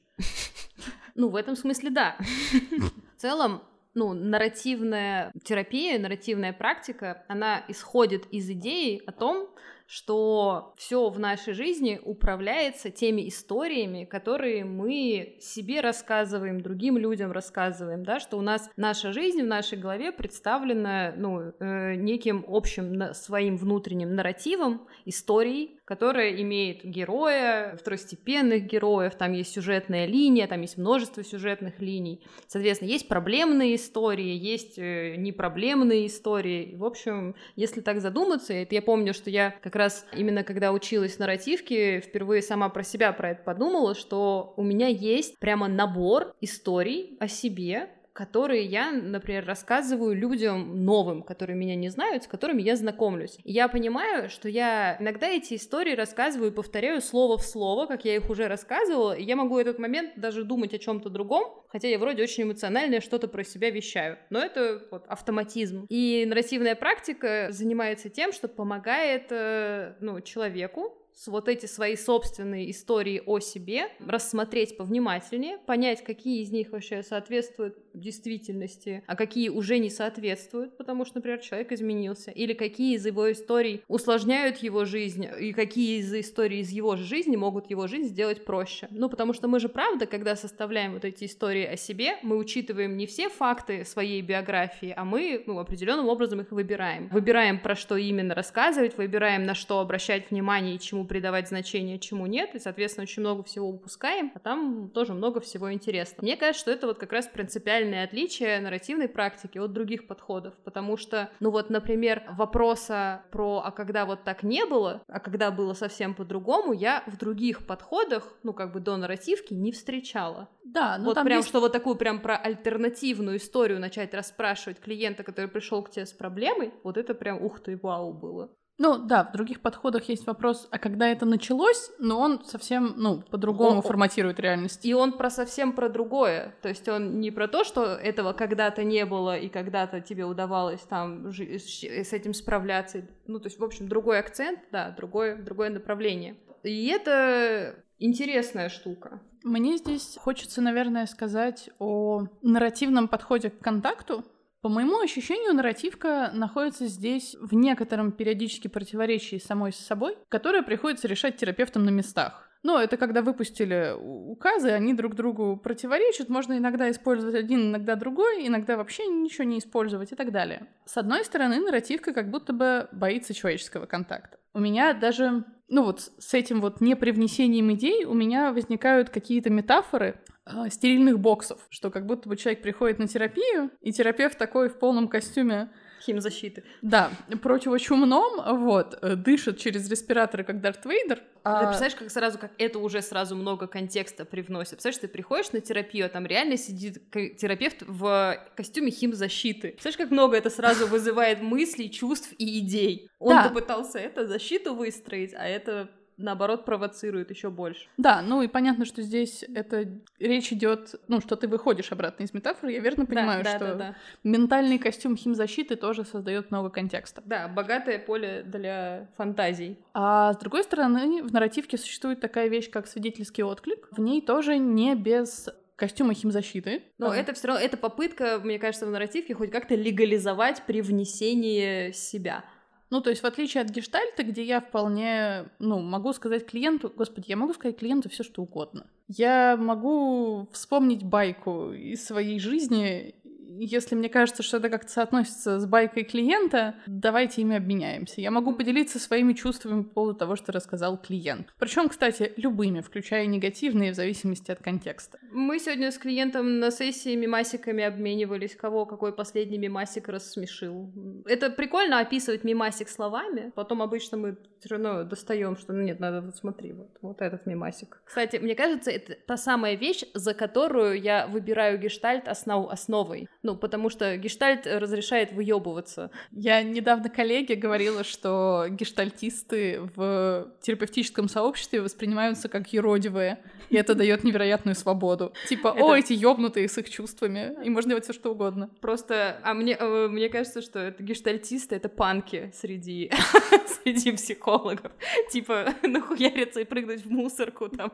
Ну, в этом смысле да. В целом, ну, нарративная терапия, нарративная практика, она исходит из идеи о том, что все в нашей жизни управляется теми историями, которые мы себе рассказываем, другим людям рассказываем, да, что у нас наша жизнь в нашей голове представлена, ну, э, неким общим своим внутренним нарративом, историей, которая имеет героя, второстепенных героев, там есть сюжетная линия, там есть множество сюжетных линий. Соответственно, есть проблемные истории, есть э, непроблемные истории. В общем, если так задуматься, это я помню, что я как раз именно когда училась нарративке, впервые сама про себя про это подумала, что у меня есть прямо набор историй о себе, которые я, например, рассказываю людям новым, которые меня не знают, с которыми я знакомлюсь. И я понимаю, что я иногда эти истории рассказываю и повторяю слово в слово, как я их уже рассказывала, и я могу этот момент даже думать о чем-то другом, хотя я вроде очень эмоциональная, что-то про себя вещаю. Но это вот автоматизм. И нарративная практика занимается тем, что помогает э, ну, человеку вот эти свои собственные истории о себе, рассмотреть повнимательнее, понять, какие из них вообще соответствуют действительности, а какие уже не соответствуют, потому что, например, человек изменился, или какие из его историй усложняют его жизнь, и какие из историй из его же жизни могут его жизнь сделать проще. Ну, потому что мы же, правда, когда составляем вот эти истории о себе, мы учитываем не все факты своей биографии, а мы, ну, определенным образом их выбираем. Выбираем, про что именно рассказывать, выбираем, на что обращать внимание и чему придавать значение, чему нет, и, соответственно, очень много всего упускаем, а там тоже много всего интересного. Мне кажется, что это вот как раз принципиальное отличие нарративной практики от других подходов, потому что, ну вот, например, вопроса про «а когда вот так не было?», «а когда было совсем по-другому?», я в других подходах, ну как бы до нарративки, не встречала. Да, ну вот там прям, есть... что вот такую прям про альтернативную историю начать расспрашивать клиента, который пришел к тебе с проблемой, вот это прям ух ты, вау было. Ну да, в других подходах есть вопрос, а когда это началось, но он совсем, ну, по-другому форматирует реальность. И он про совсем про другое. То есть он не про то, что этого когда-то не было и когда-то тебе удавалось там с этим справляться. Ну, то есть, в общем, другой акцент, да, другое, другое направление. И это интересная штука. Мне здесь хочется, наверное, сказать о нарративном подходе к контакту, По моему ощущению, нарративка находится здесь в некотором периодически противоречии самой с собой, которое приходится решать терапевтам на местах. Но это когда выпустили указы, они друг другу противоречат. Можно иногда использовать один, иногда другой, иногда вообще ничего не использовать и так далее. С одной стороны, нарративка как будто бы боится человеческого контакта. У меня даже, ну вот с этим вот непривнесением идей у меня возникают какие-то метафоры э, стерильных боксов, что как будто бы человек приходит на терапию, и терапевт такой в полном костюме химзащиты. Да, противочумном, вот, э, дышит через респираторы, как Дарт Вейдер. А... Ты представляешь, как сразу, как это уже сразу много контекста привносит. Представляешь, ты приходишь на терапию, а там реально сидит терапевт в костюме химзащиты. Представляешь, как много это сразу вызывает мыслей, чувств и идей. Он да. попытался это защиту выстроить, а это наоборот, провоцирует еще больше. Да, ну и понятно, что здесь это речь идет, ну, что ты выходишь обратно из метафоры. Я верно понимаю, да, да, что да, да. ментальный костюм химзащиты тоже создает много контекста. Да, богатое поле для фантазий. А с другой стороны, в нарративке существует такая вещь, как свидетельский отклик. В ней тоже не без костюма химзащиты. Но а. это все равно, это попытка, мне кажется, в нарративке хоть как-то легализовать при внесении себя. Ну, то есть, в отличие от гештальта, где я вполне, ну, могу сказать клиенту, господи, я могу сказать клиенту все что угодно. Я могу вспомнить байку из своей жизни если мне кажется, что это как-то соотносится с байкой клиента, давайте ими обменяемся. Я могу поделиться своими чувствами по поводу того, что рассказал клиент. Причем, кстати, любыми, включая негативные, в зависимости от контекста. Мы сегодня с клиентом на сессии мимасиками обменивались, кого какой последний мимасик рассмешил. Это прикольно описывать мимасик словами, потом обычно мы все равно достаем, что ну нет, надо вот смотри, вот, вот этот мимасик. Кстати, мне кажется, это та самая вещь, за которую я выбираю гештальт основ, основой. Ну, потому что гештальт разрешает выебываться. Я недавно коллеге говорила, что гештальтисты в терапевтическом сообществе воспринимаются как юродивые, и это дает невероятную свободу. Типа, о, эти ёбнутые с их чувствами, и можно делать все что угодно. Просто, а мне, э, мне кажется, что это гештальтисты — это панки среди, среди психологов. Типа, нахуяриться и прыгнуть в мусорку там.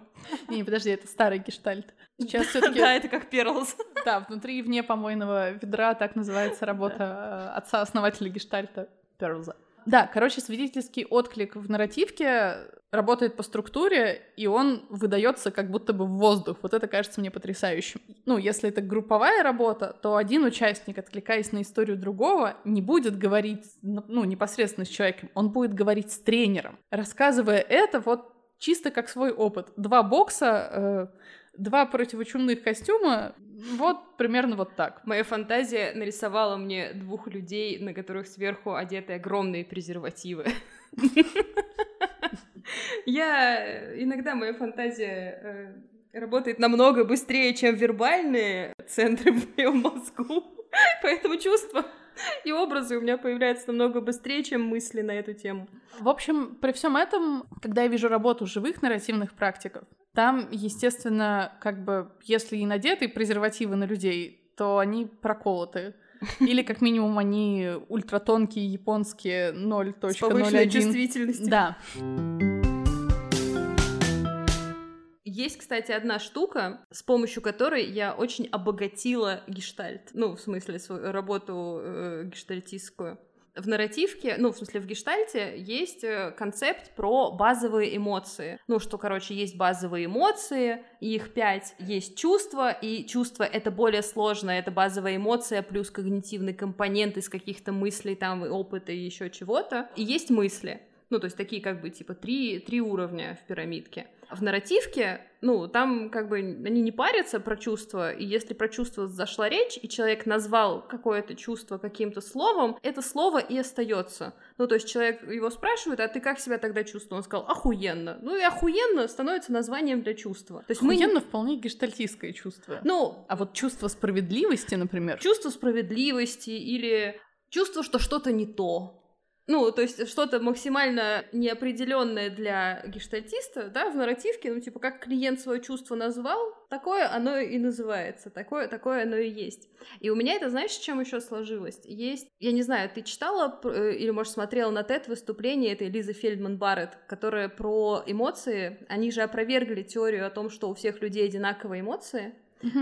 Не, подожди, это старый гештальт. Сейчас все таки Да, это как Перлс. Да, внутри и вне помойного ведра, так называется работа э, отца-основателя гештальта Перлза. Да, короче, свидетельский отклик в нарративке работает по структуре, и он выдается как будто бы в воздух. Вот это кажется мне потрясающим. Ну, если это групповая работа, то один участник, откликаясь на историю другого, не будет говорить, ну, непосредственно с человеком, он будет говорить с тренером, рассказывая это вот чисто как свой опыт. Два бокса, э, два противочумных костюма, вот примерно вот так. Моя фантазия нарисовала мне двух людей, на которых сверху одеты огромные презервативы. Я иногда моя фантазия э, работает намного быстрее, чем вербальные центры в моем мозгу, поэтому чувство и образы у меня появляются намного быстрее, чем мысли на эту тему. В общем, при всем этом, когда я вижу работу живых нарративных практиков, там, естественно, как бы, если и надеты презервативы на людей, то они проколоты. Или, как минимум, они ультратонкие, японские 0.01. С повышенной чувствительностью. Да. Есть, кстати, одна штука, с помощью которой я очень обогатила гештальт. Ну, в смысле, свою работу э, гештальтистскую в нарративке, ну, в смысле, в гештальте есть э, концепт про базовые эмоции. Ну, что, короче, есть базовые эмоции, их пять, есть чувства, и чувство — это более сложное, это базовая эмоция плюс когнитивный компонент из каких-то мыслей, там, опыта и еще чего-то. И есть мысли. Ну, то есть такие как бы типа три, три уровня в пирамидке. В нарративке, ну, там как бы они не парятся про чувства, и если про чувство зашла речь, и человек назвал какое-то чувство каким-то словом, это слово и остается. Ну, то есть человек его спрашивает, а ты как себя тогда чувствовал? Он сказал, охуенно. Ну, и охуенно становится названием для чувства. То есть охуенно мы... вполне гештальтистское чувство. Ну, а вот чувство справедливости, например. Чувство справедливости или чувство, что что-то не то. Ну, то есть что-то максимально неопределенное для гештальтиста, да, в нарративке, ну, типа, как клиент свое чувство назвал, такое оно и называется, такое, такое оно и есть. И у меня это, знаешь, с чем еще сложилось? Есть, я не знаю, ты читала э, или, может, смотрела на TED выступление этой Лизы Фельдман Барретт, которая про эмоции, они же опровергли теорию о том, что у всех людей одинаковые эмоции.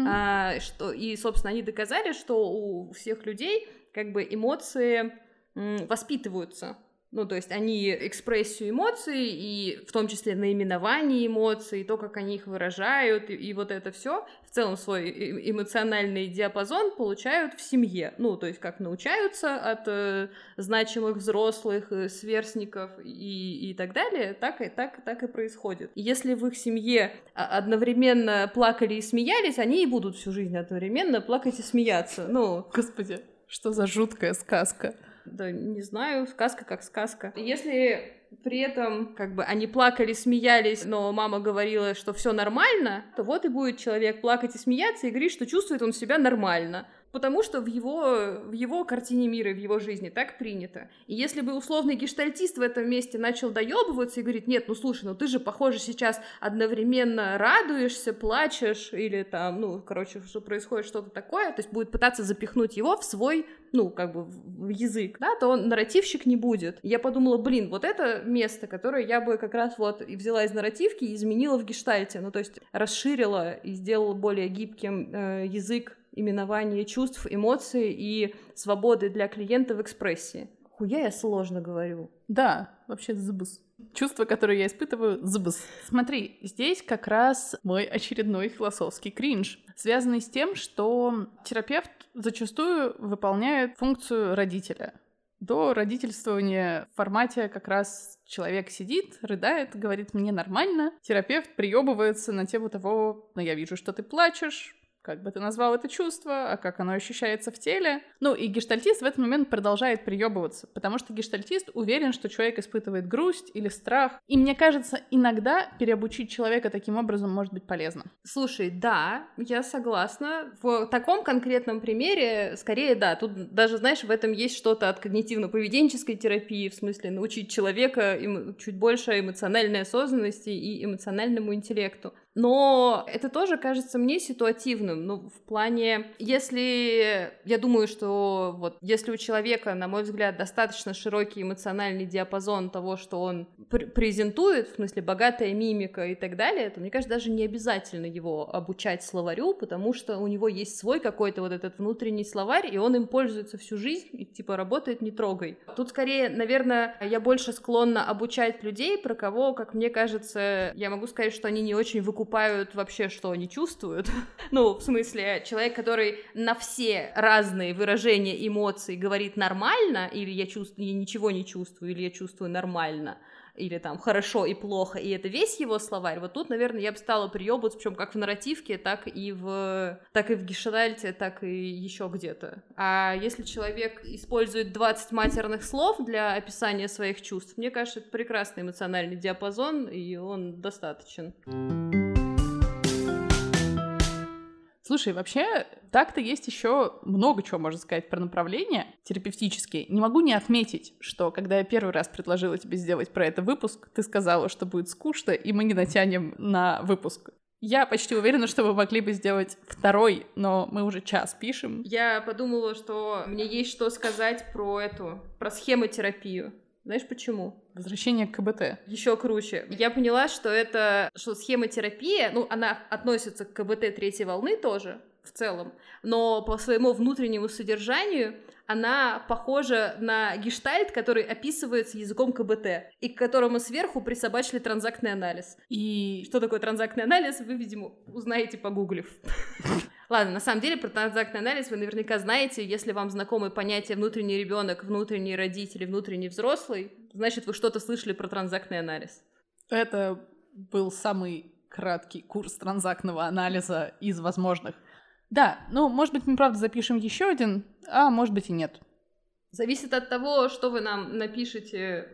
А, что, и, собственно, они доказали, что у всех людей как бы эмоции воспитываются. Ну, то есть они экспрессию эмоций, и в том числе наименование эмоций, то, как они их выражают, и, и вот это все, в целом свой э- эмоциональный диапазон получают в семье. Ну, то есть как научаются от э, значимых взрослых, э, сверстников и, и так далее, так и, так, так и происходит. Если в их семье а, одновременно плакали и смеялись, они и будут всю жизнь одновременно плакать и смеяться. Ну, Господи, что за жуткая сказка. Да, не знаю, сказка как сказка. Если при этом как бы они плакали, смеялись, но мама говорила, что все нормально, то вот и будет человек плакать и смеяться и говорить, что чувствует он себя нормально. Потому что в его, в его картине мира в его жизни так принято. И если бы условный гештальтист в этом месте начал доебываться и говорить, нет, ну слушай, ну ты же, похоже, сейчас одновременно радуешься, плачешь, или там, ну, короче, что происходит что-то такое, то есть будет пытаться запихнуть его в свой, ну, как бы, в язык, да, то он нарративщик не будет. Я подумала, блин, вот это место, которое я бы как раз вот и взяла из нарративки и изменила в гештальте, ну, то есть расширила и сделала более гибким э, язык именования чувств, эмоций и свободы для клиента в экспрессии. Хуя я сложно говорю. Да, вообще забыс. Чувства, которые я испытываю, забыс. Смотри, здесь как раз мой очередной философский кринж, связанный с тем, что терапевт зачастую выполняет функцию родителя. До родительствования в формате как раз человек сидит, рыдает, говорит «мне нормально», терапевт приебывается на тему того «но я вижу, что ты плачешь», как бы ты назвал это чувство, а как оно ощущается в теле. Ну, и гештальтист в этот момент продолжает приебываться, потому что гештальтист уверен, что человек испытывает грусть или страх. И мне кажется, иногда переобучить человека таким образом может быть полезно. Слушай, да, я согласна. В таком конкретном примере, скорее, да, тут даже, знаешь, в этом есть что-то от когнитивно-поведенческой терапии, в смысле научить человека чуть больше эмоциональной осознанности и эмоциональному интеллекту. Но это тоже кажется мне ситуативным, ну, в плане, если, я думаю, что вот, если у человека, на мой взгляд, достаточно широкий эмоциональный диапазон того, что он пр- презентует, в смысле богатая мимика и так далее, то, мне кажется, даже не обязательно его обучать словарю, потому что у него есть свой какой-то вот этот внутренний словарь, и он им пользуется всю жизнь, и типа работает не трогай. Тут скорее, наверное, я больше склонна обучать людей, про кого, как мне кажется, я могу сказать, что они не очень выкупают вообще, что они чувствуют. Ну, в смысле, человек, который на все разные выражения эмоций говорит нормально, или я чувствую, я ничего не чувствую, или я чувствую нормально, или там хорошо и плохо, и это весь его словарь, вот тут, наверное, я бы стала приебываться, причем как в нарративке, так и в, так и в гешедальте, так и еще где-то. А если человек использует 20 матерных слов для описания своих чувств, мне кажется, это прекрасный эмоциональный диапазон, и он достаточен. Слушай, вообще, так-то есть еще много чего можно сказать про направления терапевтические. Не могу не отметить, что когда я первый раз предложила тебе сделать про это выпуск, ты сказала, что будет скучно, и мы не натянем на выпуск. Я почти уверена, что мы могли бы сделать второй, но мы уже час пишем. Я подумала, что мне есть что сказать про эту, про схемотерапию. Знаешь почему? Возвращение к КБТ. Еще круче. Я поняла, что это, что схемотерапия, ну, она относится к КБТ третьей волны тоже, в целом, но по своему внутреннему содержанию она похожа на гештальт, который описывается языком КБТ, и к которому сверху присобачили транзактный анализ. И Что такое транзактный анализ, вы, видимо, узнаете, погуглив. Ладно, на самом деле про транзактный анализ вы наверняка знаете, если вам знакомы понятия внутренний ребенок, внутренний родитель, внутренний взрослый, значит, вы что-то слышали про транзактный анализ. это был самый краткий курс транзактного анализа из возможных. Да, ну, может быть, мы правда запишем еще один, а может быть и нет. Зависит от того, что вы нам напишете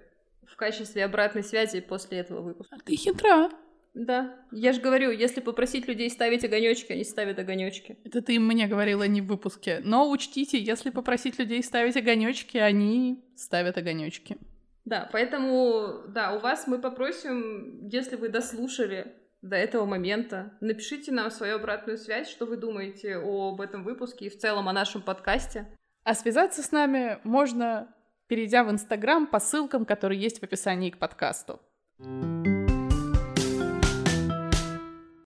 в качестве обратной связи после этого выпуска. А ты хитра. Да, я же говорю, если попросить людей ставить огонечки, они ставят огонечки. Это ты мне говорила не в выпуске. Но учтите, если попросить людей ставить огонечки, они ставят огонечки. Да, поэтому, да, у вас мы попросим, если вы дослушали до этого момента, напишите нам свою обратную связь, что вы думаете об этом выпуске и в целом о нашем подкасте. А связаться с нами можно, перейдя в Инстаграм по ссылкам, которые есть в описании к подкасту.